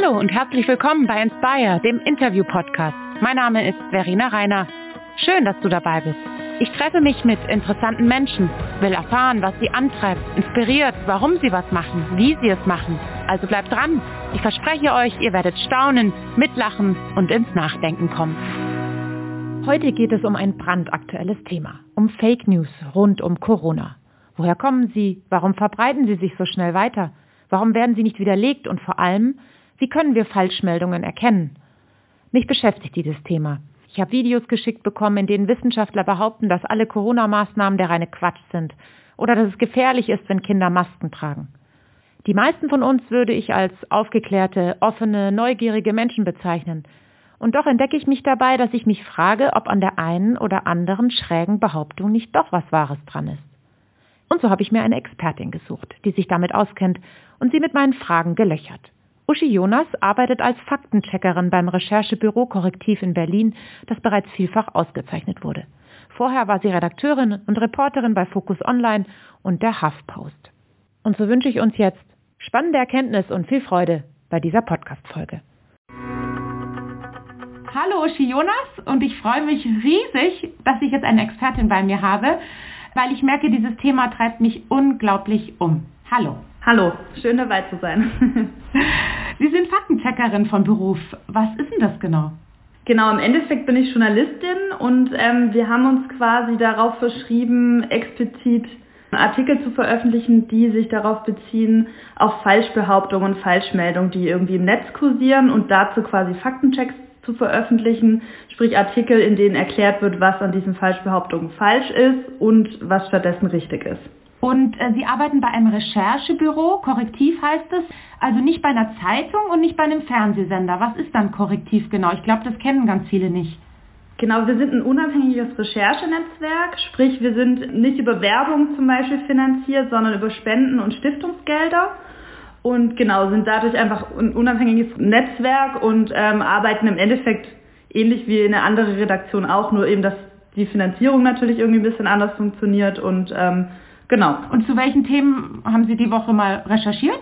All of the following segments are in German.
Hallo und herzlich willkommen bei Inspire, dem Interview-Podcast. Mein Name ist Verena Reiner. Schön, dass du dabei bist. Ich treffe mich mit interessanten Menschen, will erfahren, was sie antreibt, inspiriert, warum sie was machen, wie sie es machen. Also bleibt dran. Ich verspreche euch, ihr werdet staunen, mitlachen und ins Nachdenken kommen. Heute geht es um ein brandaktuelles Thema, um Fake News rund um Corona. Woher kommen sie? Warum verbreiten sie sich so schnell weiter? Warum werden sie nicht widerlegt? Und vor allem, wie können wir Falschmeldungen erkennen? Mich beschäftigt dieses Thema. Ich habe Videos geschickt bekommen, in denen Wissenschaftler behaupten, dass alle Corona-Maßnahmen der reine Quatsch sind oder dass es gefährlich ist, wenn Kinder Masken tragen. Die meisten von uns würde ich als aufgeklärte, offene, neugierige Menschen bezeichnen. Und doch entdecke ich mich dabei, dass ich mich frage, ob an der einen oder anderen schrägen Behauptung nicht doch was Wahres dran ist. Und so habe ich mir eine Expertin gesucht, die sich damit auskennt und sie mit meinen Fragen gelöchert. Uschi Jonas arbeitet als Faktencheckerin beim Recherchebüro Korrektiv in Berlin, das bereits vielfach ausgezeichnet wurde. Vorher war sie Redakteurin und Reporterin bei Focus Online und der HuffPost. Und so wünsche ich uns jetzt spannende Erkenntnis und viel Freude bei dieser Podcast-Folge. Hallo Uschi Jonas und ich freue mich riesig, dass ich jetzt eine Expertin bei mir habe, weil ich merke, dieses Thema treibt mich unglaublich um. Hallo. Hallo, schön dabei zu sein. Sie sind Faktencheckerin von Beruf. Was ist denn das genau? Genau, im Endeffekt bin ich Journalistin und ähm, wir haben uns quasi darauf verschrieben, explizit Artikel zu veröffentlichen, die sich darauf beziehen, auf Falschbehauptungen Falschmeldungen, die irgendwie im Netz kursieren und dazu quasi Faktenchecks zu veröffentlichen, sprich Artikel, in denen erklärt wird, was an diesen Falschbehauptungen falsch ist und was stattdessen richtig ist. Und äh, Sie arbeiten bei einem Recherchebüro, Korrektiv heißt es, also nicht bei einer Zeitung und nicht bei einem Fernsehsender. Was ist dann Korrektiv genau? Ich glaube, das kennen ganz viele nicht. Genau, wir sind ein unabhängiges Recherchenetzwerk, sprich wir sind nicht über Werbung zum Beispiel finanziert, sondern über Spenden und Stiftungsgelder und genau sind dadurch einfach ein unabhängiges Netzwerk und ähm, arbeiten im Endeffekt ähnlich wie eine andere Redaktion auch, nur eben, dass die Finanzierung natürlich irgendwie ein bisschen anders funktioniert und ähm, Genau. Und zu welchen Themen haben Sie die Woche mal recherchiert?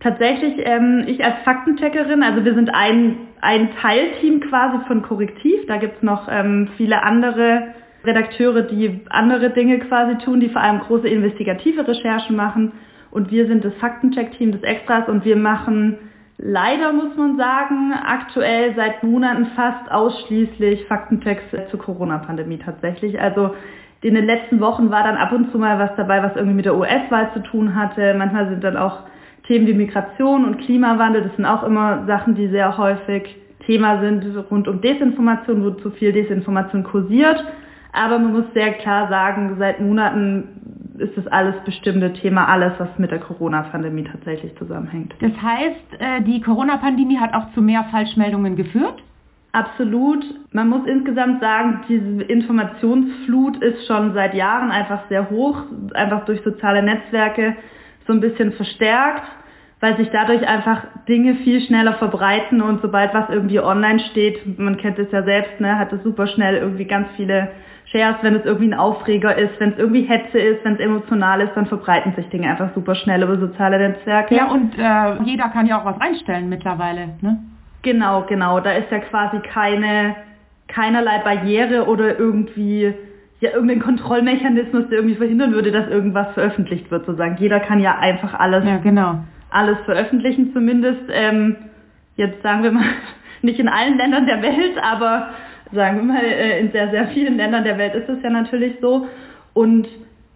Tatsächlich, ähm, ich als Faktencheckerin, also wir sind ein, ein Teilteam quasi von Korrektiv. Da gibt es noch ähm, viele andere Redakteure, die andere Dinge quasi tun, die vor allem große investigative Recherchen machen. Und wir sind das Faktencheck-Team des Extras und wir machen leider, muss man sagen, aktuell seit Monaten fast ausschließlich Faktenchecks zur Corona-Pandemie tatsächlich. Also in den letzten Wochen war dann ab und zu mal was dabei, was irgendwie mit der US-Wahl zu tun hatte. Manchmal sind dann auch Themen wie Migration und Klimawandel, das sind auch immer Sachen, die sehr häufig Thema sind rund um Desinformation, wo zu viel Desinformation kursiert. Aber man muss sehr klar sagen, seit Monaten ist das alles bestimmte Thema, alles, was mit der Corona-Pandemie tatsächlich zusammenhängt. Das heißt, äh, die Corona-Pandemie hat auch zu mehr Falschmeldungen geführt? Absolut. Man muss insgesamt sagen, diese Informationsflut ist schon seit Jahren einfach sehr hoch, einfach durch soziale Netzwerke so ein bisschen verstärkt, weil sich dadurch einfach Dinge viel schneller verbreiten und sobald was irgendwie online steht, man kennt es ja selbst, ne, hat es super schnell irgendwie ganz viele Shares, wenn es irgendwie ein Aufreger ist, wenn es irgendwie Hetze ist, wenn es emotional ist, dann verbreiten sich Dinge einfach super schnell über soziale Netzwerke. Ja, und äh, jeder kann ja auch was reinstellen mittlerweile, ne? Genau, genau. Da ist ja quasi keine, keinerlei Barriere oder irgendwie ja irgendein Kontrollmechanismus, der irgendwie verhindern würde, dass irgendwas veröffentlicht wird, sozusagen. Jeder kann ja einfach alles, ja, genau. alles veröffentlichen zumindest. Ähm, jetzt sagen wir mal, nicht in allen Ländern der Welt, aber sagen wir mal, äh, in sehr, sehr vielen Ländern der Welt ist es ja natürlich so. Und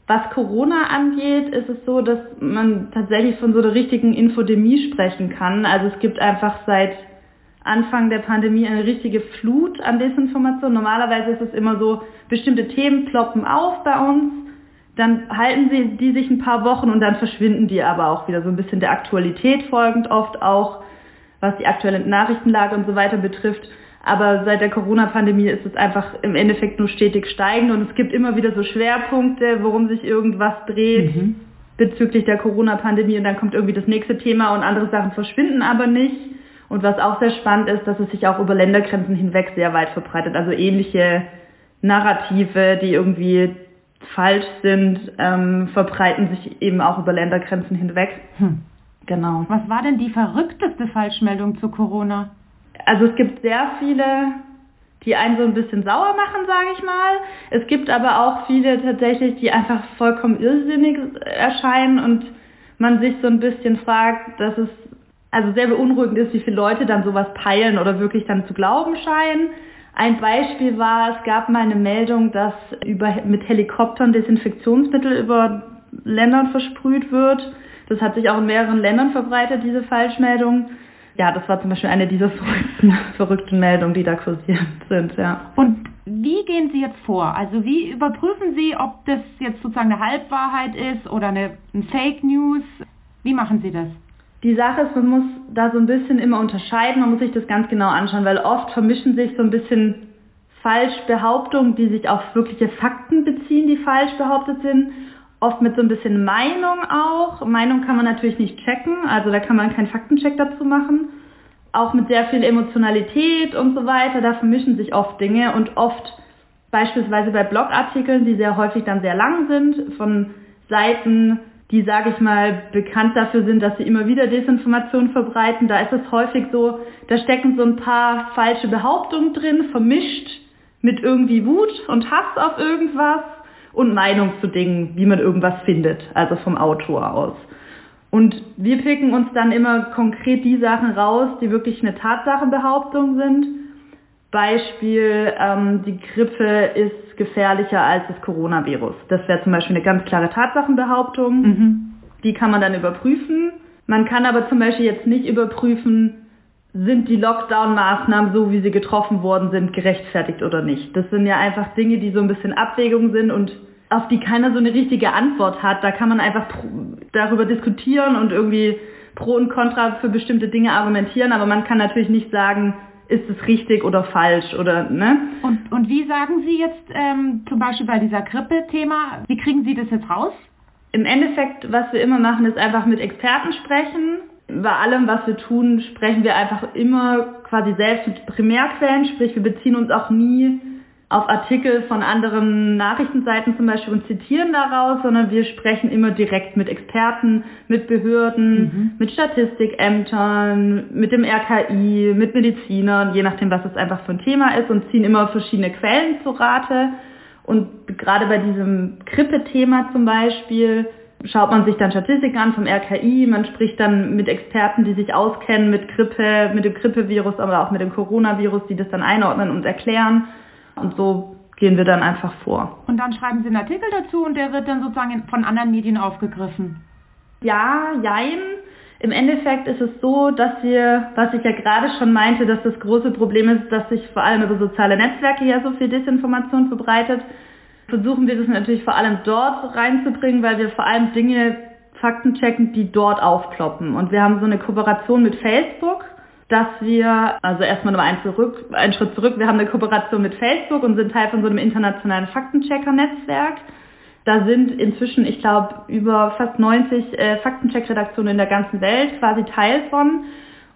was Corona angeht, ist es so, dass man tatsächlich von so einer richtigen Infodemie sprechen kann. Also es gibt einfach seit Anfang der Pandemie eine richtige Flut an Desinformation. Normalerweise ist es immer so, bestimmte Themen ploppen auf bei uns, dann halten sie die sich ein paar Wochen und dann verschwinden die aber auch wieder so ein bisschen der Aktualität folgend oft auch, was die aktuelle Nachrichtenlage und so weiter betrifft. Aber seit der Corona-Pandemie ist es einfach im Endeffekt nur stetig steigend und es gibt immer wieder so Schwerpunkte, worum sich irgendwas dreht mhm. bezüglich der Corona-Pandemie und dann kommt irgendwie das nächste Thema und andere Sachen verschwinden aber nicht. Und was auch sehr spannend ist, dass es sich auch über Ländergrenzen hinweg sehr weit verbreitet. Also ähnliche Narrative, die irgendwie falsch sind, ähm, verbreiten sich eben auch über Ländergrenzen hinweg. Hm. Genau. Was war denn die verrückteste Falschmeldung zu Corona? Also es gibt sehr viele, die einen so ein bisschen sauer machen, sage ich mal. Es gibt aber auch viele tatsächlich, die einfach vollkommen irrsinnig erscheinen und man sich so ein bisschen fragt, dass es also sehr beunruhigend ist, wie viele Leute dann sowas peilen oder wirklich dann zu glauben scheinen. Ein Beispiel war, es gab mal eine Meldung, dass über, mit Helikoptern Desinfektionsmittel über Ländern versprüht wird. Das hat sich auch in mehreren Ländern verbreitet, diese Falschmeldung. Ja, das war zum Beispiel eine dieser verrückten, verrückten Meldungen, die da kursiert sind, ja. Und wie gehen Sie jetzt vor? Also wie überprüfen Sie, ob das jetzt sozusagen eine Halbwahrheit ist oder eine, eine Fake News? Wie machen Sie das? Die Sache ist, man muss da so ein bisschen immer unterscheiden, man muss sich das ganz genau anschauen, weil oft vermischen sich so ein bisschen Falschbehauptungen, die sich auf wirkliche Fakten beziehen, die falsch behauptet sind, oft mit so ein bisschen Meinung auch. Meinung kann man natürlich nicht checken, also da kann man keinen Faktencheck dazu machen. Auch mit sehr viel Emotionalität und so weiter, da vermischen sich oft Dinge. Und oft beispielsweise bei Blogartikeln, die sehr häufig dann sehr lang sind, von Seiten die, sage ich mal, bekannt dafür sind, dass sie immer wieder Desinformation verbreiten. Da ist es häufig so, da stecken so ein paar falsche Behauptungen drin, vermischt mit irgendwie Wut und Hass auf irgendwas und Meinung zu Dingen, wie man irgendwas findet, also vom Autor aus. Und wir picken uns dann immer konkret die Sachen raus, die wirklich eine Tatsachenbehauptung sind. Beispiel, ähm, die Grippe ist gefährlicher als das Coronavirus. Das wäre zum Beispiel eine ganz klare Tatsachenbehauptung. Mhm. Die kann man dann überprüfen. Man kann aber zum Beispiel jetzt nicht überprüfen, sind die Lockdown-Maßnahmen, so wie sie getroffen worden sind, gerechtfertigt oder nicht. Das sind ja einfach Dinge, die so ein bisschen Abwägung sind und auf die keiner so eine richtige Antwort hat. Da kann man einfach darüber diskutieren und irgendwie pro und contra für bestimmte Dinge argumentieren, aber man kann natürlich nicht sagen, ist es richtig oder falsch oder ne? Und, und wie sagen Sie jetzt ähm, zum Beispiel bei dieser Grippe-Thema, wie kriegen Sie das jetzt raus? Im Endeffekt, was wir immer machen, ist einfach mit Experten sprechen. Bei allem, was wir tun, sprechen wir einfach immer quasi selbst mit Primärquellen, sprich wir beziehen uns auch nie auf Artikel von anderen Nachrichtenseiten zum Beispiel und zitieren daraus, sondern wir sprechen immer direkt mit Experten, mit Behörden, mhm. mit Statistikämtern, mit dem RKI, mit Medizinern, je nachdem, was es einfach für ein Thema ist und ziehen immer verschiedene Quellen zu Rate. Und gerade bei diesem Grippe-Thema zum Beispiel schaut man sich dann Statistiken an vom RKI, man spricht dann mit Experten, die sich auskennen mit Grippe, mit dem Grippevirus, aber auch mit dem Coronavirus, die das dann einordnen und erklären. Und so gehen wir dann einfach vor. Und dann schreiben Sie einen Artikel dazu und der wird dann sozusagen von anderen Medien aufgegriffen. Ja, jein. Im Endeffekt ist es so, dass wir, was ich ja gerade schon meinte, dass das große Problem ist, dass sich vor allem über soziale Netzwerke ja so viel Desinformation verbreitet, versuchen wir das natürlich vor allem dort reinzubringen, weil wir vor allem Dinge Fakten checken, die dort aufploppen. Und wir haben so eine Kooperation mit Facebook dass wir, also erstmal nur einen, zurück, einen Schritt zurück, wir haben eine Kooperation mit Facebook und sind Teil von so einem internationalen Faktenchecker-Netzwerk. Da sind inzwischen, ich glaube, über fast 90 äh, Faktencheck-Redaktionen in der ganzen Welt quasi Teil von.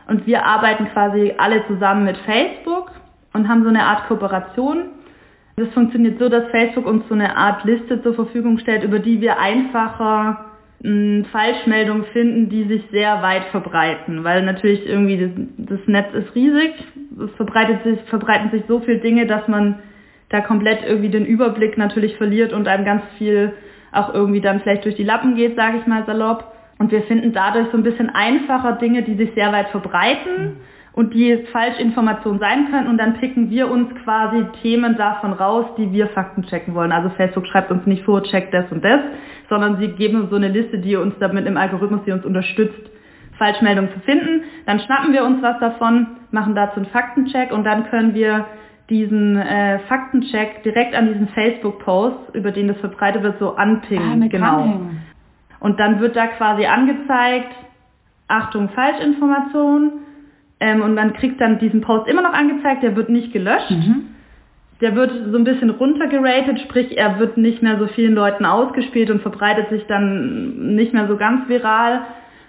Und wir arbeiten quasi alle zusammen mit Facebook und haben so eine Art Kooperation. Das funktioniert so, dass Facebook uns so eine Art Liste zur Verfügung stellt, über die wir einfacher Falschmeldungen finden, die sich sehr weit verbreiten, weil natürlich irgendwie das, das Netz ist riesig, es verbreitet sich, verbreiten sich so viele Dinge, dass man da komplett irgendwie den Überblick natürlich verliert und einem ganz viel auch irgendwie dann vielleicht durch die Lappen geht, sage ich mal salopp. Und wir finden dadurch so ein bisschen einfacher Dinge, die sich sehr weit verbreiten und die Falschinformation sein können und dann picken wir uns quasi Themen davon raus, die wir Fakten checken wollen. Also Facebook schreibt uns nicht vor, check das und das, sondern sie geben uns so eine Liste, die uns damit im Algorithmus, die uns unterstützt, Falschmeldungen zu finden. Dann schnappen wir uns was davon, machen dazu einen Faktencheck und dann können wir diesen äh, Faktencheck direkt an diesen Facebook-Post, über den das verbreitet wird, so anpingen. Ah, genau. Und dann wird da quasi angezeigt, Achtung, Falschinformation ähm, und man kriegt dann diesen Post immer noch angezeigt, der wird nicht gelöscht. Mhm. Der wird so ein bisschen runtergeratet, sprich er wird nicht mehr so vielen Leuten ausgespielt und verbreitet sich dann nicht mehr so ganz viral.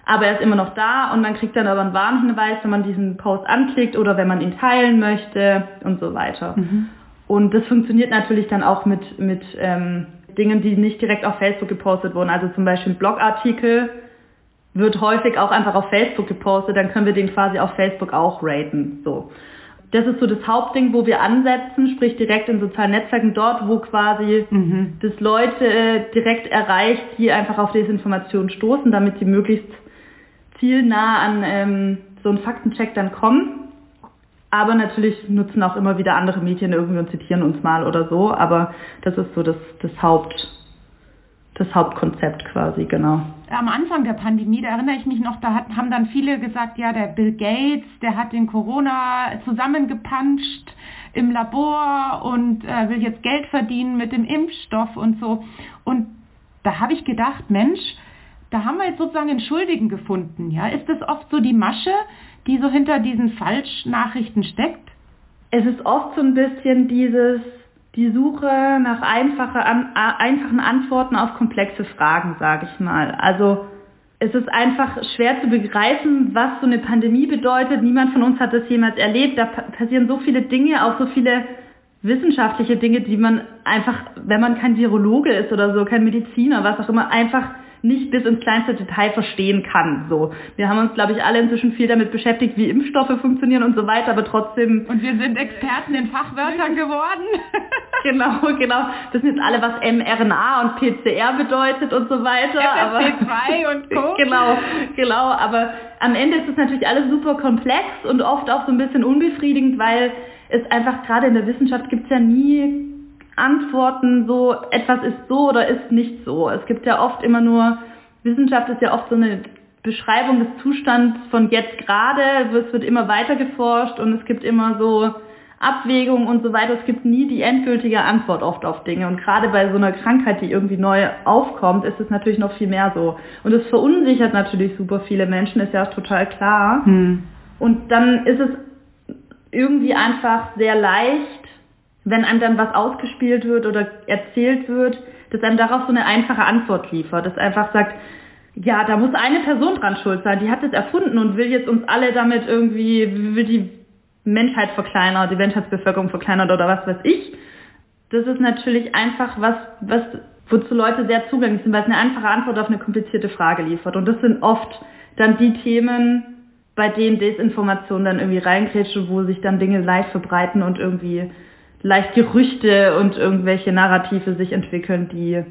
Aber er ist immer noch da und man kriegt dann aber einen Warnhinweis, wenn man diesen Post anklickt oder wenn man ihn teilen möchte und so weiter. Mhm. Und das funktioniert natürlich dann auch mit, mit ähm, Dingen, die nicht direkt auf Facebook gepostet wurden. Also zum Beispiel ein Blogartikel, wird häufig auch einfach auf Facebook gepostet, dann können wir den quasi auf Facebook auch raten. So. Das ist so das Hauptding, wo wir ansetzen, sprich direkt in sozialen Netzwerken, dort, wo quasi mhm. das Leute äh, direkt erreicht, die einfach auf Desinformation stoßen, damit sie möglichst zielnah an ähm, so einen Faktencheck dann kommen. Aber natürlich nutzen auch immer wieder andere Medien irgendwie und zitieren uns mal oder so. Aber das ist so das, das Haupt, das Hauptkonzept quasi, genau. Am Anfang der Pandemie, da erinnere ich mich noch, da hat, haben dann viele gesagt, ja, der Bill Gates, der hat den Corona zusammengepanscht im Labor und äh, will jetzt Geld verdienen mit dem Impfstoff und so. Und da habe ich gedacht, Mensch, da haben wir jetzt sozusagen einen Schuldigen gefunden. Ja? Ist das oft so die Masche, die so hinter diesen Falschnachrichten steckt? Es ist oft so ein bisschen dieses, die Suche nach einfache, an, einfachen Antworten auf komplexe Fragen, sage ich mal. Also es ist einfach schwer zu begreifen, was so eine Pandemie bedeutet. Niemand von uns hat das jemals erlebt. Da passieren so viele Dinge, auch so viele wissenschaftliche Dinge, die man einfach, wenn man kein Virologe ist oder so, kein Mediziner, was auch immer, einfach nicht bis ins kleinste Detail verstehen kann. So, wir haben uns, glaube ich, alle inzwischen viel damit beschäftigt, wie Impfstoffe funktionieren und so weiter, aber trotzdem. Und wir sind Experten in Fachwörtern geworden. genau, genau. Das sind jetzt alle, was mRNA und PCR bedeutet und so weiter. FFP2 und Co. genau, genau. Aber am Ende ist es natürlich alles super komplex und oft auch so ein bisschen unbefriedigend, weil es einfach gerade in der Wissenschaft gibt es ja nie Antworten so, etwas ist so oder ist nicht so. Es gibt ja oft immer nur, Wissenschaft ist ja oft so eine Beschreibung des Zustands von jetzt gerade, es wird immer weiter geforscht und es gibt immer so Abwägungen und so weiter. Es gibt nie die endgültige Antwort oft auf Dinge. Und gerade bei so einer Krankheit, die irgendwie neu aufkommt, ist es natürlich noch viel mehr so. Und es verunsichert natürlich super viele Menschen, ist ja total klar. Hm. Und dann ist es irgendwie einfach sehr leicht, wenn einem dann was ausgespielt wird oder erzählt wird, dass einem darauf so eine einfache Antwort liefert, dass einfach sagt, ja, da muss eine Person dran schuld sein, die hat es erfunden und will jetzt uns alle damit irgendwie, will die Menschheit verkleinern, die Menschheitsbevölkerung verkleinern oder was weiß ich. Das ist natürlich einfach was, was, wozu Leute sehr zugänglich sind, weil es eine einfache Antwort auf eine komplizierte Frage liefert. Und das sind oft dann die Themen, bei denen Desinformation dann irgendwie reingrätscht wo sich dann Dinge leicht verbreiten und irgendwie leicht Gerüchte und irgendwelche Narrative sich entwickeln, die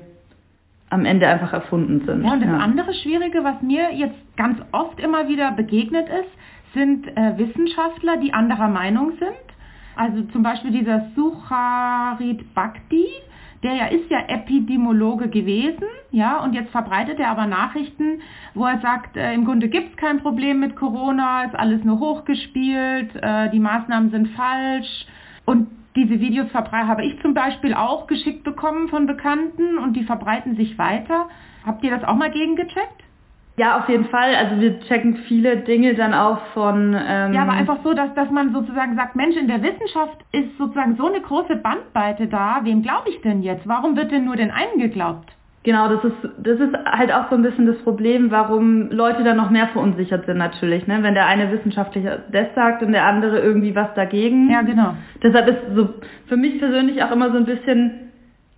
am Ende einfach erfunden sind. Ja, und das ja. andere Schwierige, was mir jetzt ganz oft immer wieder begegnet ist, sind äh, Wissenschaftler, die anderer Meinung sind. Also zum Beispiel dieser Sucharit Bhakti, der ja ist ja Epidemiologe gewesen, ja, und jetzt verbreitet er aber Nachrichten, wo er sagt, äh, im Grunde gibt es kein Problem mit Corona, ist alles nur hochgespielt, äh, die Maßnahmen sind falsch. Und diese Videos habe ich zum Beispiel auch geschickt bekommen von Bekannten und die verbreiten sich weiter. Habt ihr das auch mal gegengecheckt? Ja, auf jeden Fall. Also wir checken viele Dinge dann auch von... Ähm ja, aber einfach so, dass, dass man sozusagen sagt, Mensch, in der Wissenschaft ist sozusagen so eine große Bandbreite da. Wem glaube ich denn jetzt? Warum wird denn nur den einen geglaubt? Genau, das ist, das ist halt auch so ein bisschen das Problem, warum Leute dann noch mehr verunsichert sind natürlich. Ne? Wenn der eine Wissenschaftlicher das sagt und der andere irgendwie was dagegen. Ja, genau. Deshalb ist so für mich persönlich auch immer so ein bisschen,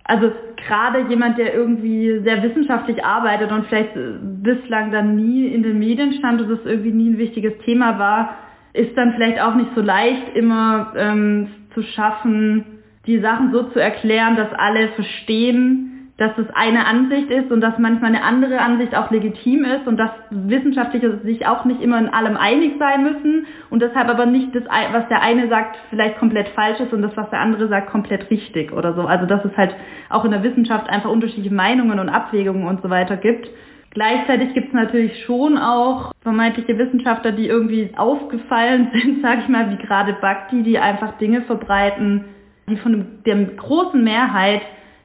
also gerade jemand, der irgendwie sehr wissenschaftlich arbeitet und vielleicht bislang dann nie in den Medien stand und das irgendwie nie ein wichtiges Thema war, ist dann vielleicht auch nicht so leicht immer ähm, zu schaffen, die Sachen so zu erklären, dass alle verstehen, dass es eine Ansicht ist und dass manchmal eine andere Ansicht auch legitim ist und dass Wissenschaftliche sich auch nicht immer in allem einig sein müssen und deshalb aber nicht das, was der eine sagt, vielleicht komplett falsch ist und das, was der andere sagt, komplett richtig oder so. Also dass es halt auch in der Wissenschaft einfach unterschiedliche Meinungen und Abwägungen und so weiter gibt. Gleichzeitig gibt es natürlich schon auch vermeintliche Wissenschaftler, die irgendwie aufgefallen sind, sage ich mal, wie gerade Bhakti, die einfach Dinge verbreiten, die von der großen Mehrheit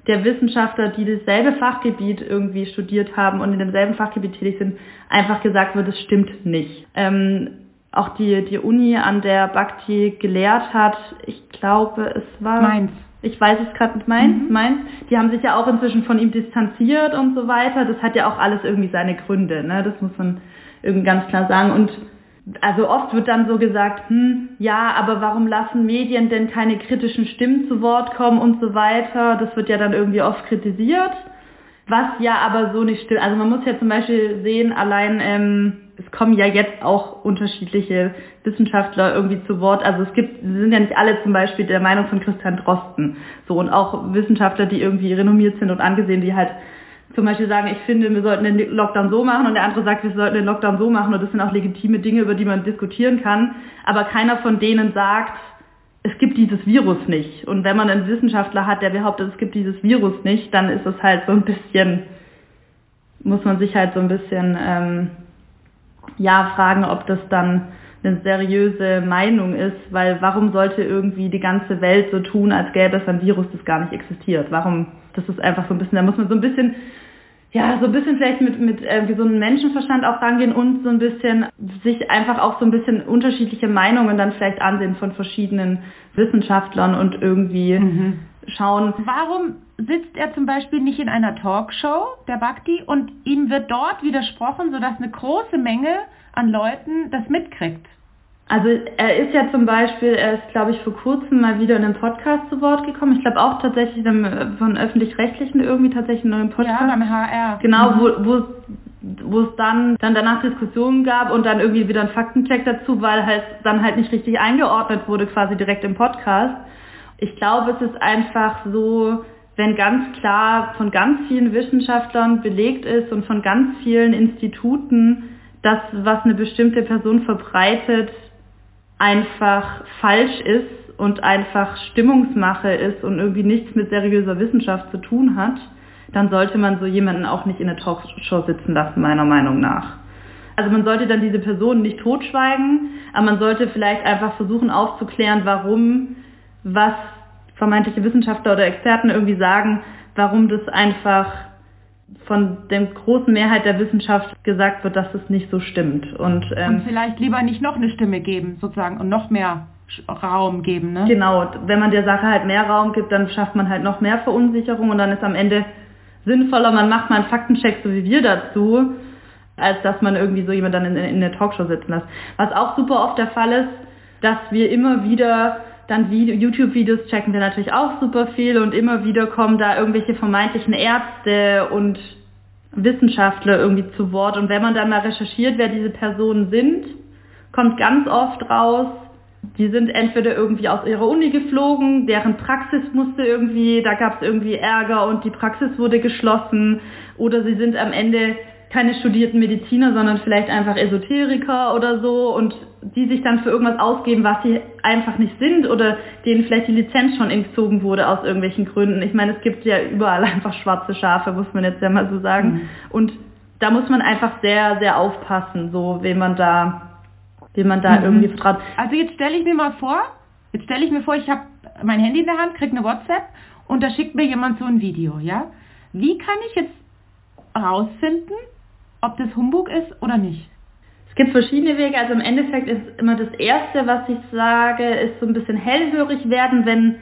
der Wissenschaftler, die dasselbe Fachgebiet irgendwie studiert haben und in demselben Fachgebiet tätig sind, einfach gesagt wird, es stimmt nicht. Ähm, auch die, die Uni, an der Bhakti gelehrt hat, ich glaube, es war... Mainz. Ich weiß es gerade mit Mainz, mhm. Mainz. Die haben sich ja auch inzwischen von ihm distanziert und so weiter. Das hat ja auch alles irgendwie seine Gründe, ne? Das muss man irgendwie ganz klar sagen. Und also oft wird dann so gesagt, hm, ja, aber warum lassen Medien denn keine kritischen Stimmen zu Wort kommen und so weiter? Das wird ja dann irgendwie oft kritisiert. Was ja aber so nicht stimmt. Also man muss ja zum Beispiel sehen, allein ähm, es kommen ja jetzt auch unterschiedliche Wissenschaftler irgendwie zu Wort. Also es gibt, sind ja nicht alle zum Beispiel der Meinung von Christian Drosten. So und auch Wissenschaftler, die irgendwie renommiert sind und angesehen, die halt zum Beispiel sagen, ich finde, wir sollten den Lockdown so machen und der andere sagt, wir sollten den Lockdown so machen und das sind auch legitime Dinge, über die man diskutieren kann. Aber keiner von denen sagt, es gibt dieses Virus nicht. Und wenn man einen Wissenschaftler hat, der behauptet, es gibt dieses Virus nicht, dann ist es halt so ein bisschen, muss man sich halt so ein bisschen ähm, ja fragen, ob das dann eine seriöse Meinung ist, weil warum sollte irgendwie die ganze Welt so tun, als gäbe es ein Virus, das gar nicht existiert? Warum? Das ist einfach so ein bisschen, da muss man so ein bisschen, ja, so ein bisschen vielleicht mit, mit äh, gesundem Menschenverstand auch rangehen und so ein bisschen sich einfach auch so ein bisschen unterschiedliche Meinungen dann vielleicht ansehen von verschiedenen Wissenschaftlern und irgendwie mhm. schauen. Warum sitzt er zum Beispiel nicht in einer Talkshow, der Bhakti, und ihm wird dort widersprochen, sodass eine große Menge an Leuten das mitkriegt? Also er ist ja zum Beispiel, er ist glaube ich vor kurzem mal wieder in einem Podcast zu Wort gekommen. Ich glaube auch tatsächlich von öffentlich-rechtlichen irgendwie tatsächlich einen neuen Podcast. Ja, beim HR. Genau, mhm. wo, wo, wo es dann, dann danach Diskussionen gab und dann irgendwie wieder ein Faktencheck dazu, weil halt dann halt nicht richtig eingeordnet wurde quasi direkt im Podcast. Ich glaube, es ist einfach so, wenn ganz klar von ganz vielen Wissenschaftlern belegt ist und von ganz vielen Instituten, das, was eine bestimmte Person verbreitet, einfach falsch ist und einfach Stimmungsmache ist und irgendwie nichts mit seriöser Wissenschaft zu tun hat, dann sollte man so jemanden auch nicht in der Talkshow sitzen lassen, meiner Meinung nach. Also man sollte dann diese Person nicht totschweigen, aber man sollte vielleicht einfach versuchen aufzuklären, warum was vermeintliche Wissenschaftler oder Experten irgendwie sagen, warum das einfach von der großen Mehrheit der Wissenschaft gesagt wird, dass es nicht so stimmt. Und, ähm, und vielleicht lieber nicht noch eine Stimme geben, sozusagen, und noch mehr Raum geben, ne? Genau, wenn man der Sache halt mehr Raum gibt, dann schafft man halt noch mehr Verunsicherung und dann ist am Ende sinnvoller, man macht mal einen Faktencheck, so wie wir dazu, als dass man irgendwie so jemand dann in, in der Talkshow sitzen lässt. Was auch super oft der Fall ist, dass wir immer wieder dann YouTube-Videos checken wir natürlich auch super viel und immer wieder kommen da irgendwelche vermeintlichen Ärzte und Wissenschaftler irgendwie zu Wort. Und wenn man dann mal recherchiert, wer diese Personen sind, kommt ganz oft raus, die sind entweder irgendwie aus ihrer Uni geflogen, deren Praxis musste irgendwie, da gab es irgendwie Ärger und die Praxis wurde geschlossen, oder sie sind am Ende keine studierten Mediziner, sondern vielleicht einfach Esoteriker oder so und die sich dann für irgendwas ausgeben, was sie einfach nicht sind oder denen vielleicht die Lizenz schon entzogen wurde aus irgendwelchen Gründen. Ich meine, es gibt ja überall einfach schwarze Schafe, muss man jetzt ja mal so sagen. Mhm. Und da muss man einfach sehr, sehr aufpassen, so wem man da, wem man da mhm. irgendwie vertraut. Also jetzt stelle ich mir mal vor, jetzt stelle ich mir vor, ich habe mein Handy in der Hand, kriege eine WhatsApp und da schickt mir jemand so ein Video, ja? Wie kann ich jetzt rausfinden, ob das Humbug ist oder nicht? Es gibt verschiedene Wege. Also im Endeffekt ist immer das Erste, was ich sage, ist so ein bisschen hellhörig werden, wenn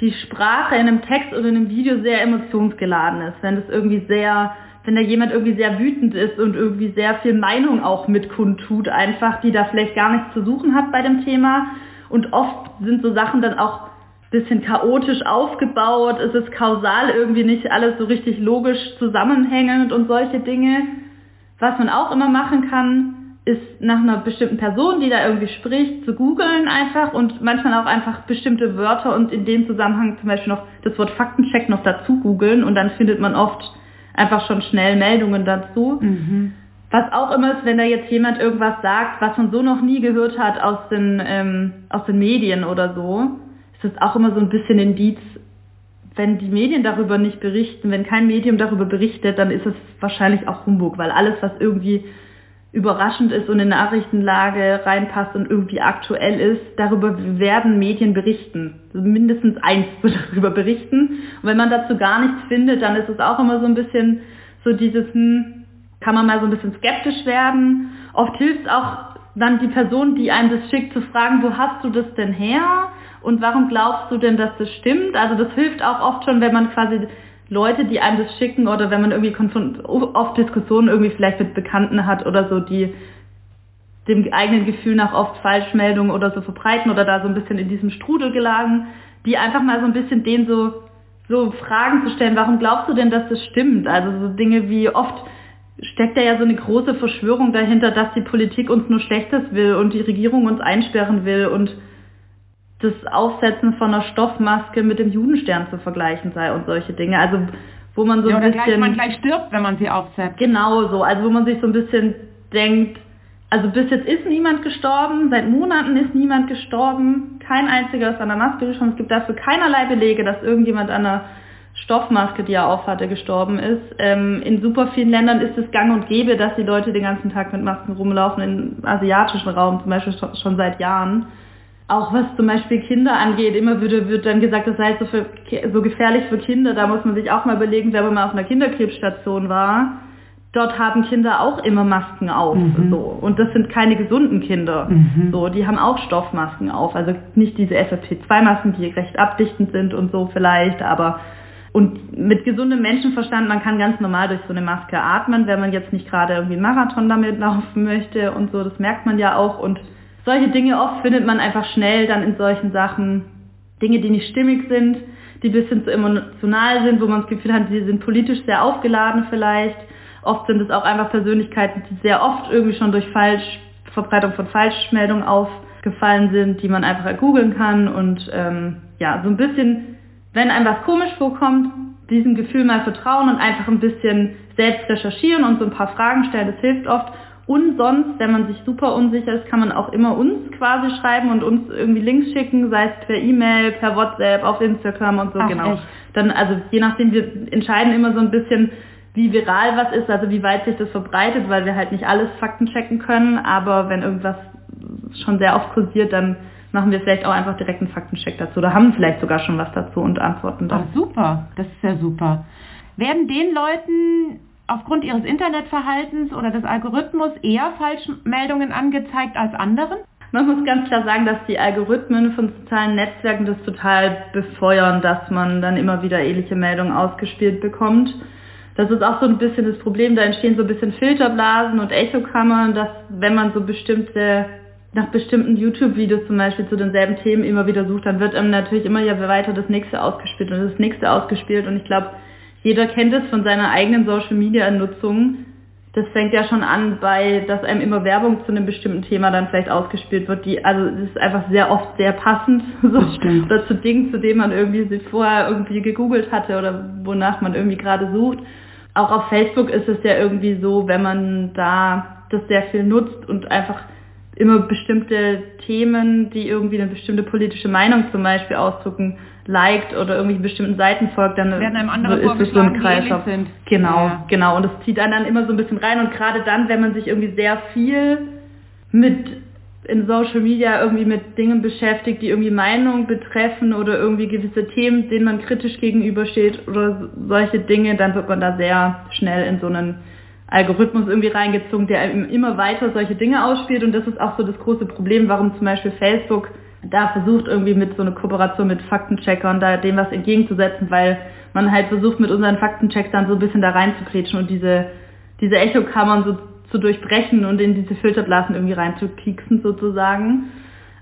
die Sprache in einem Text oder in einem Video sehr emotionsgeladen ist. Wenn das irgendwie sehr, wenn da jemand irgendwie sehr wütend ist und irgendwie sehr viel Meinung auch mit kundtut, einfach, die da vielleicht gar nichts zu suchen hat bei dem Thema. Und oft sind so Sachen dann auch bisschen chaotisch aufgebaut, es ist kausal irgendwie nicht alles so richtig logisch zusammenhängend und solche Dinge. Was man auch immer machen kann, ist nach einer bestimmten Person, die da irgendwie spricht, zu googeln einfach und manchmal auch einfach bestimmte Wörter und in dem Zusammenhang zum Beispiel noch das Wort Faktencheck noch dazu googeln und dann findet man oft einfach schon schnell Meldungen dazu. Mhm. Was auch immer ist, wenn da jetzt jemand irgendwas sagt, was man so noch nie gehört hat aus den, ähm, aus den Medien oder so, ist das auch immer so ein bisschen Indiz, wenn die Medien darüber nicht berichten, wenn kein Medium darüber berichtet, dann ist es wahrscheinlich auch Humbug, weil alles, was irgendwie überraschend ist und in Nachrichtenlage reinpasst und irgendwie aktuell ist, darüber werden Medien berichten. Mindestens eins wird darüber berichten. Und wenn man dazu gar nichts findet, dann ist es auch immer so ein bisschen so dieses, hm, kann man mal so ein bisschen skeptisch werden. Oft hilft auch dann die Person, die einem das schickt, zu fragen, wo hast du das denn her? Und warum glaubst du denn, dass das stimmt? Also das hilft auch oft schon, wenn man quasi Leute, die einem das schicken oder wenn man irgendwie oft Diskussionen irgendwie vielleicht mit Bekannten hat oder so, die dem eigenen Gefühl nach oft Falschmeldungen oder so verbreiten oder da so ein bisschen in diesem Strudel gelangen, die einfach mal so ein bisschen den so so Fragen zu stellen, warum glaubst du denn, dass das stimmt? Also so Dinge wie oft steckt da ja so eine große Verschwörung dahinter, dass die Politik uns nur Schlechtes will und die Regierung uns einsperren will und das Aufsetzen von einer Stoffmaske mit dem Judenstern zu vergleichen sei und solche Dinge. Also wo man so ja, ein bisschen... Gleich, man gleich stirbt, wenn man sie aufsetzt. Genau so, also wo man sich so ein bisschen denkt, also bis jetzt ist niemand gestorben, seit Monaten ist niemand gestorben, kein einziger ist an der Maske gestorben. Es gibt dafür keinerlei Belege, dass irgendjemand an einer Stoffmaske, die er aufhatte, gestorben ist. Ähm, in super vielen Ländern ist es gang und gäbe, dass die Leute den ganzen Tag mit Masken rumlaufen, im asiatischen Raum zum Beispiel schon seit Jahren. Auch was zum Beispiel Kinder angeht, immer würde, wird dann gesagt, das sei so, für, so gefährlich für Kinder. Da muss man sich auch mal überlegen, wenn man mal auf einer Kinderkrebsstation war dort haben Kinder auch immer Masken auf. Mhm. So. Und das sind keine gesunden Kinder. Mhm. So, die haben auch Stoffmasken auf. Also nicht diese FFP2-Masken, die recht abdichtend sind und so vielleicht, aber und mit gesundem Menschenverstand, man kann ganz normal durch so eine Maske atmen, wenn man jetzt nicht gerade irgendwie einen Marathon damit laufen möchte und so, das merkt man ja auch. Und solche Dinge oft findet man einfach schnell dann in solchen Sachen. Dinge, die nicht stimmig sind, die ein bisschen zu emotional sind, wo man das Gefühl hat, die sind politisch sehr aufgeladen vielleicht. Oft sind es auch einfach Persönlichkeiten, die sehr oft irgendwie schon durch Falsch, Verbreitung von Falschmeldungen aufgefallen sind, die man einfach googeln kann. Und ähm, ja, so ein bisschen, wenn einem was komisch vorkommt, diesem Gefühl mal vertrauen und einfach ein bisschen selbst recherchieren und so ein paar Fragen stellen, das hilft oft. Und sonst, wenn man sich super unsicher ist, kann man auch immer uns quasi schreiben und uns irgendwie Links schicken, sei es per E-Mail, per WhatsApp, auf Instagram und so, Ach, genau. echt? Dann, also je nachdem, wir entscheiden immer so ein bisschen, wie viral was ist, also wie weit sich das verbreitet, weil wir halt nicht alles Fakten checken können, aber wenn irgendwas schon sehr oft kursiert, dann machen wir vielleicht auch einfach direkt einen Faktencheck dazu oder haben vielleicht sogar schon was dazu und antworten dann. Ach, super, das ist ja super. Werden den Leuten aufgrund ihres Internetverhaltens oder des Algorithmus eher Falschmeldungen angezeigt als anderen? Man muss ganz klar sagen, dass die Algorithmen von sozialen Netzwerken das total befeuern, dass man dann immer wieder ähnliche Meldungen ausgespielt bekommt. Das ist auch so ein bisschen das Problem, da entstehen so ein bisschen Filterblasen und Echokammern, dass wenn man so bestimmte, nach bestimmten YouTube-Videos zum Beispiel zu denselben Themen immer wieder sucht, dann wird einem natürlich immer ja weiter das nächste ausgespielt und das nächste ausgespielt. Und ich glaube, jeder kennt es von seiner eigenen Social-Media-Nutzung. Das fängt ja schon an bei, dass einem immer Werbung zu einem bestimmten Thema dann vielleicht ausgespielt wird, die, also es ist einfach sehr oft sehr passend, so, oder zu Dingen, zu denen man irgendwie sich vorher irgendwie gegoogelt hatte oder wonach man irgendwie gerade sucht auch auf Facebook ist es ja irgendwie so, wenn man da das sehr viel nutzt und einfach immer bestimmte Themen, die irgendwie eine bestimmte politische Meinung zum Beispiel ausdrücken, liked oder irgendwie bestimmten Seiten folgt, dann Werden einem andere ist es so ein Kreislauf. Genau, Ja. genau. Und das zieht einen dann immer so ein bisschen rein und gerade dann, wenn man sich irgendwie sehr viel mit in Social Media irgendwie mit Dingen beschäftigt, die irgendwie Meinung betreffen oder irgendwie gewisse Themen, denen man kritisch gegenübersteht oder solche Dinge, dann wird man da sehr schnell in so einen Algorithmus irgendwie reingezogen, der immer weiter solche Dinge ausspielt und das ist auch so das große Problem, warum zum Beispiel Facebook da versucht irgendwie mit so einer Kooperation mit Faktencheckern da dem was entgegenzusetzen, weil man halt versucht mit unseren Faktenchecks dann so ein bisschen da reinzukretschen und diese, diese Echokammern so zu durchbrechen und in diese Filterblasen irgendwie reinzupieksen sozusagen.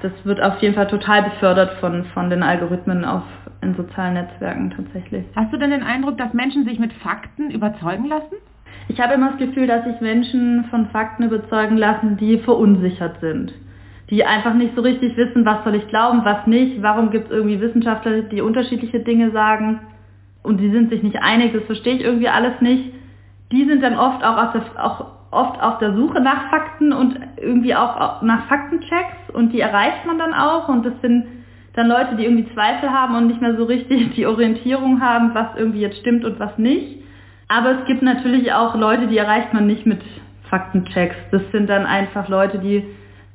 Das wird auf jeden Fall total befördert von, von den Algorithmen auf, in sozialen Netzwerken tatsächlich. Hast du denn den Eindruck, dass Menschen sich mit Fakten überzeugen lassen? Ich habe immer das Gefühl, dass sich Menschen von Fakten überzeugen lassen, die verunsichert sind. Die einfach nicht so richtig wissen, was soll ich glauben, was nicht, warum gibt es irgendwie Wissenschaftler, die unterschiedliche Dinge sagen und die sind sich nicht einig, das verstehe ich irgendwie alles nicht. Die sind dann oft auch, der, auch oft auf der Suche nach Fakten und irgendwie auch nach Faktenchecks und die erreicht man dann auch und das sind dann Leute, die irgendwie Zweifel haben und nicht mehr so richtig die Orientierung haben, was irgendwie jetzt stimmt und was nicht. Aber es gibt natürlich auch Leute, die erreicht man nicht mit Faktenchecks. Das sind dann einfach Leute, die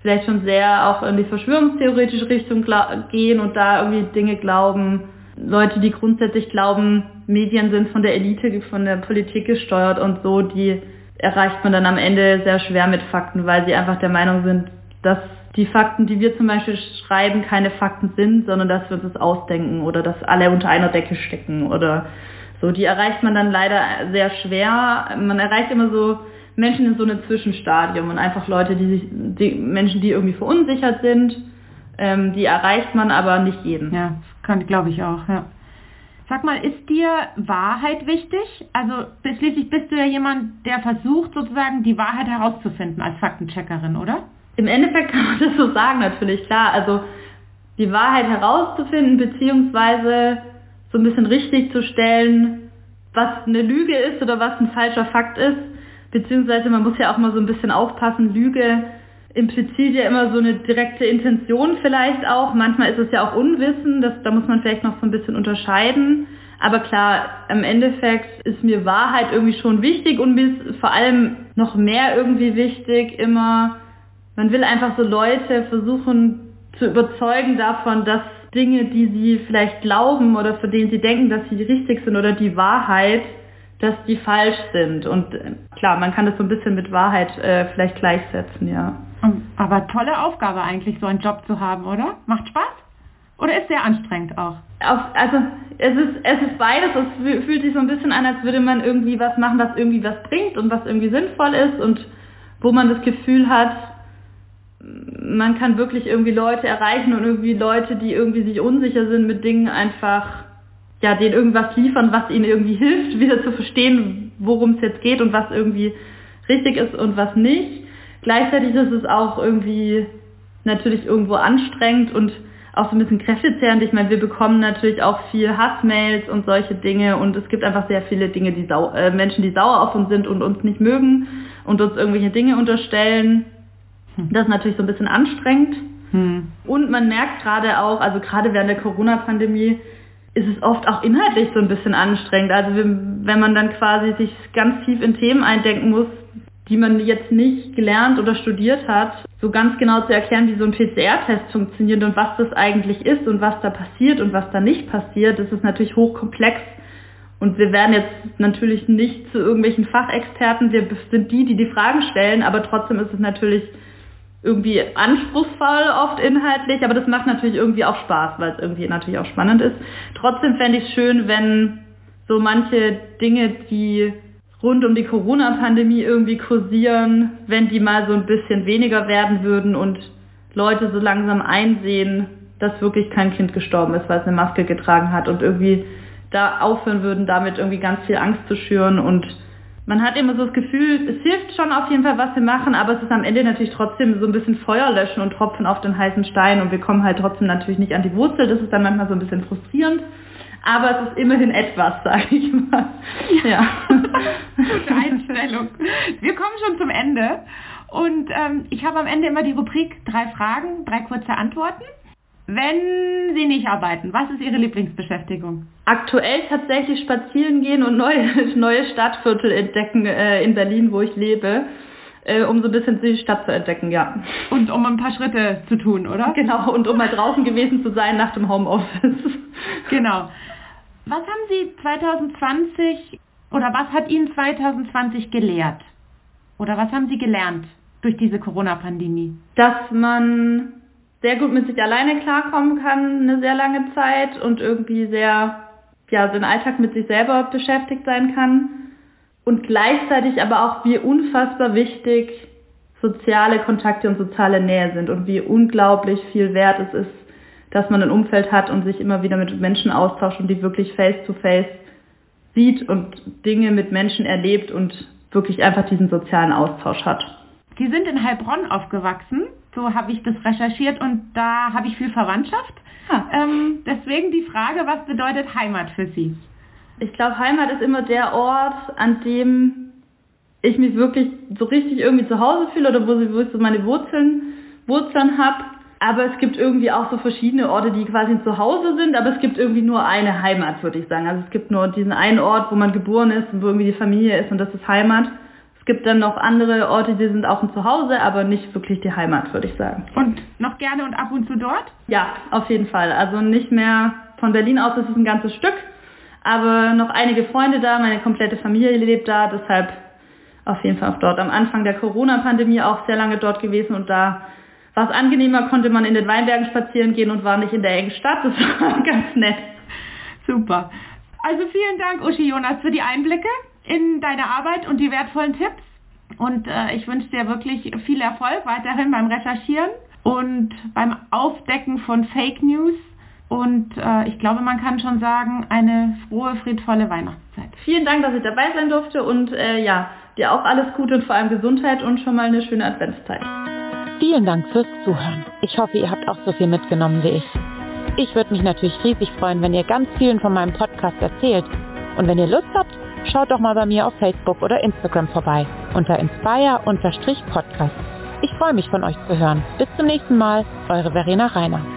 vielleicht schon sehr auch in die verschwörungstheoretische Richtung gehen und da irgendwie Dinge glauben. Leute, die grundsätzlich glauben, Medien sind von der Elite, von der Politik gesteuert und so, die erreicht man dann am Ende sehr schwer mit Fakten, weil sie einfach der Meinung sind, dass die Fakten, die wir zum Beispiel schreiben, keine Fakten sind, sondern dass wir uns das ausdenken oder dass alle unter einer Decke stecken oder so. Die erreicht man dann leider sehr schwer. Man erreicht immer so Menschen in so einem Zwischenstadium und einfach Leute, die sich, die Menschen, die irgendwie verunsichert sind, ähm, die erreicht man aber nicht jeden. Ja, kann glaube ich auch, ja. Sag mal, ist dir Wahrheit wichtig? Also schließlich bist du ja jemand, der versucht sozusagen die Wahrheit herauszufinden als Faktencheckerin, oder? Im Endeffekt kann man das so sagen natürlich, klar. Also die Wahrheit herauszufinden, beziehungsweise so ein bisschen richtig zu stellen, was eine Lüge ist oder was ein falscher Fakt ist. Beziehungsweise man muss ja auch mal so ein bisschen aufpassen, Lüge impliziert ja immer so eine direkte Intention vielleicht auch. Manchmal ist es ja auch Unwissen, das, da muss man vielleicht noch so ein bisschen unterscheiden. Aber klar, im Endeffekt ist mir Wahrheit irgendwie schon wichtig und mir ist vor allem noch mehr irgendwie wichtig immer, man will einfach so Leute versuchen zu überzeugen davon, dass Dinge, die sie vielleicht glauben oder für denen sie denken, dass sie richtig sind oder die Wahrheit, dass die falsch sind. Und äh, klar, man kann das so ein bisschen mit Wahrheit äh, vielleicht gleichsetzen, ja. Aber tolle Aufgabe eigentlich, so einen Job zu haben, oder? Macht Spaß? Oder ist sehr anstrengend auch? Auf, also es ist, es ist beides. Es fühlt sich so ein bisschen an, als würde man irgendwie was machen, was irgendwie was bringt und was irgendwie sinnvoll ist und wo man das Gefühl hat, man kann wirklich irgendwie Leute erreichen und irgendwie Leute, die irgendwie sich unsicher sind mit Dingen einfach, ja, denen irgendwas liefern, was ihnen irgendwie hilft, wieder zu verstehen, worum es jetzt geht und was irgendwie richtig ist und was nicht. Gleichzeitig ist es auch irgendwie natürlich irgendwo anstrengend und auch so ein bisschen kräftezehrend. Ich meine, wir bekommen natürlich auch viel Hassmails und solche Dinge und es gibt einfach sehr viele Dinge, die äh, Menschen, die sauer auf uns sind und uns nicht mögen und uns irgendwelche Dinge unterstellen. Hm. Das ist natürlich so ein bisschen anstrengend. Hm. Und man merkt gerade auch, also gerade während der Corona-Pandemie, ist es oft auch inhaltlich so ein bisschen anstrengend. Also wenn man dann quasi sich ganz tief in Themen eindenken muss, die man jetzt nicht gelernt oder studiert hat, so ganz genau zu erklären, wie so ein PCR-Test funktioniert und was das eigentlich ist und was da passiert und was da nicht passiert, das ist natürlich hochkomplex. Und wir werden jetzt natürlich nicht zu irgendwelchen Fachexperten, wir sind die, die die Fragen stellen, aber trotzdem ist es natürlich irgendwie anspruchsvoll oft inhaltlich, aber das macht natürlich irgendwie auch Spaß, weil es irgendwie natürlich auch spannend ist. Trotzdem fände ich es schön, wenn so manche Dinge, die rund um die Corona-Pandemie irgendwie kursieren, wenn die mal so ein bisschen weniger werden würden und Leute so langsam einsehen, dass wirklich kein Kind gestorben ist, weil es eine Maske getragen hat und irgendwie da aufhören würden, damit irgendwie ganz viel Angst zu schüren und man hat immer so das Gefühl, es hilft schon auf jeden Fall, was wir machen, aber es ist am Ende natürlich trotzdem so ein bisschen Feuer löschen und Tropfen auf den heißen Stein und wir kommen halt trotzdem natürlich nicht an die Wurzel. Das ist dann manchmal so ein bisschen frustrierend aber es ist immerhin etwas, sage ich mal. Ja. Gute Einstellung. Wir kommen schon zum Ende und ähm, ich habe am Ende immer die Rubrik drei Fragen, drei kurze Antworten. Wenn Sie nicht arbeiten, was ist Ihre Lieblingsbeschäftigung? Aktuell tatsächlich spazieren gehen und neue, neue Stadtviertel entdecken äh, in Berlin, wo ich lebe äh, um so ein bisschen die Stadt zu entdecken, ja. Und um ein paar Schritte zu tun, oder? Genau, und um mal draußen gewesen zu sein nach dem Homeoffice. Genau. Was haben Sie 2020 oder was hat Ihnen 2020 gelehrt? Oder was haben Sie gelernt durch diese Corona-Pandemie? Dass man sehr gut mit sich alleine klarkommen kann, eine sehr lange Zeit und irgendwie sehr, ja, den Alltag mit sich selber beschäftigt sein kann. Und gleichzeitig aber auch, wie unfassbar wichtig soziale Kontakte und soziale Nähe sind und wie unglaublich viel wert es ist, dass man ein Umfeld hat und sich immer wieder mit Menschen austauscht und die wirklich face-to-face -face sieht und Dinge mit Menschen erlebt und wirklich einfach diesen sozialen Austausch hat. Sie sind in Heilbronn aufgewachsen, so habe ich das recherchiert und da habe ich viel Verwandtschaft. Ah. Ähm, deswegen die Frage, was bedeutet Heimat für Sie? Ich glaube, Heimat ist immer der Ort, an dem ich mich wirklich so richtig irgendwie zu Hause fühle oder wo, ich so meine Wurzeln, Wurzeln habe aber es gibt irgendwie auch so verschiedene Orte, die quasi zu Hause sind, aber es gibt irgendwie nur eine Heimat, würde ich sagen. Also es gibt nur diesen einen Ort, wo man geboren ist und wo irgendwie die Familie ist und das ist Heimat. Es gibt dann noch andere Orte, die sind auch ein Zuhause, aber nicht wirklich die Heimat, würde ich sagen. Und noch gerne und ab und zu dort? Ja, auf jeden Fall. Also nicht mehr von Berlin aus, das ist ein ganzes Stück, aber noch einige Freunde da, meine komplette Familie lebt da, deshalb auf jeden Fall auch dort. Am Anfang der Corona-Pandemie auch sehr lange dort gewesen und da war es angenehmer, konnte man in den Weinbergen spazieren gehen und war nicht in der engen Stadt. Das war ganz nett. Super. Also vielen Dank, Uschi Jonas, für die Einblicke in deine Arbeit und die wertvollen Tipps. Und äh, ich wünsche dir wirklich viel Erfolg weiterhin beim Recherchieren und beim Aufdecken von Fake News, und äh, ich glaube, man kann schon sagen, eine frohe, friedvolle Weihnachtszeit. Vielen Dank, dass ich dabei sein durfte und äh, ja, dir auch alles Gute und vor allem Gesundheit und schon mal eine schöne Adventszeit. Vielen Dank fürs Zuhören. Ich hoffe, ihr habt auch so viel mitgenommen wie ich. Ich würde mich natürlich riesig freuen, wenn ihr ganz vielen von meinem Podcast erzählt. Und wenn ihr Lust habt, schaut doch mal bei mir auf Facebook oder Instagram vorbei unter inspire-podcast. Ich freue mich von euch zu hören. Bis zum nächsten Mal, eure Verena Reiner.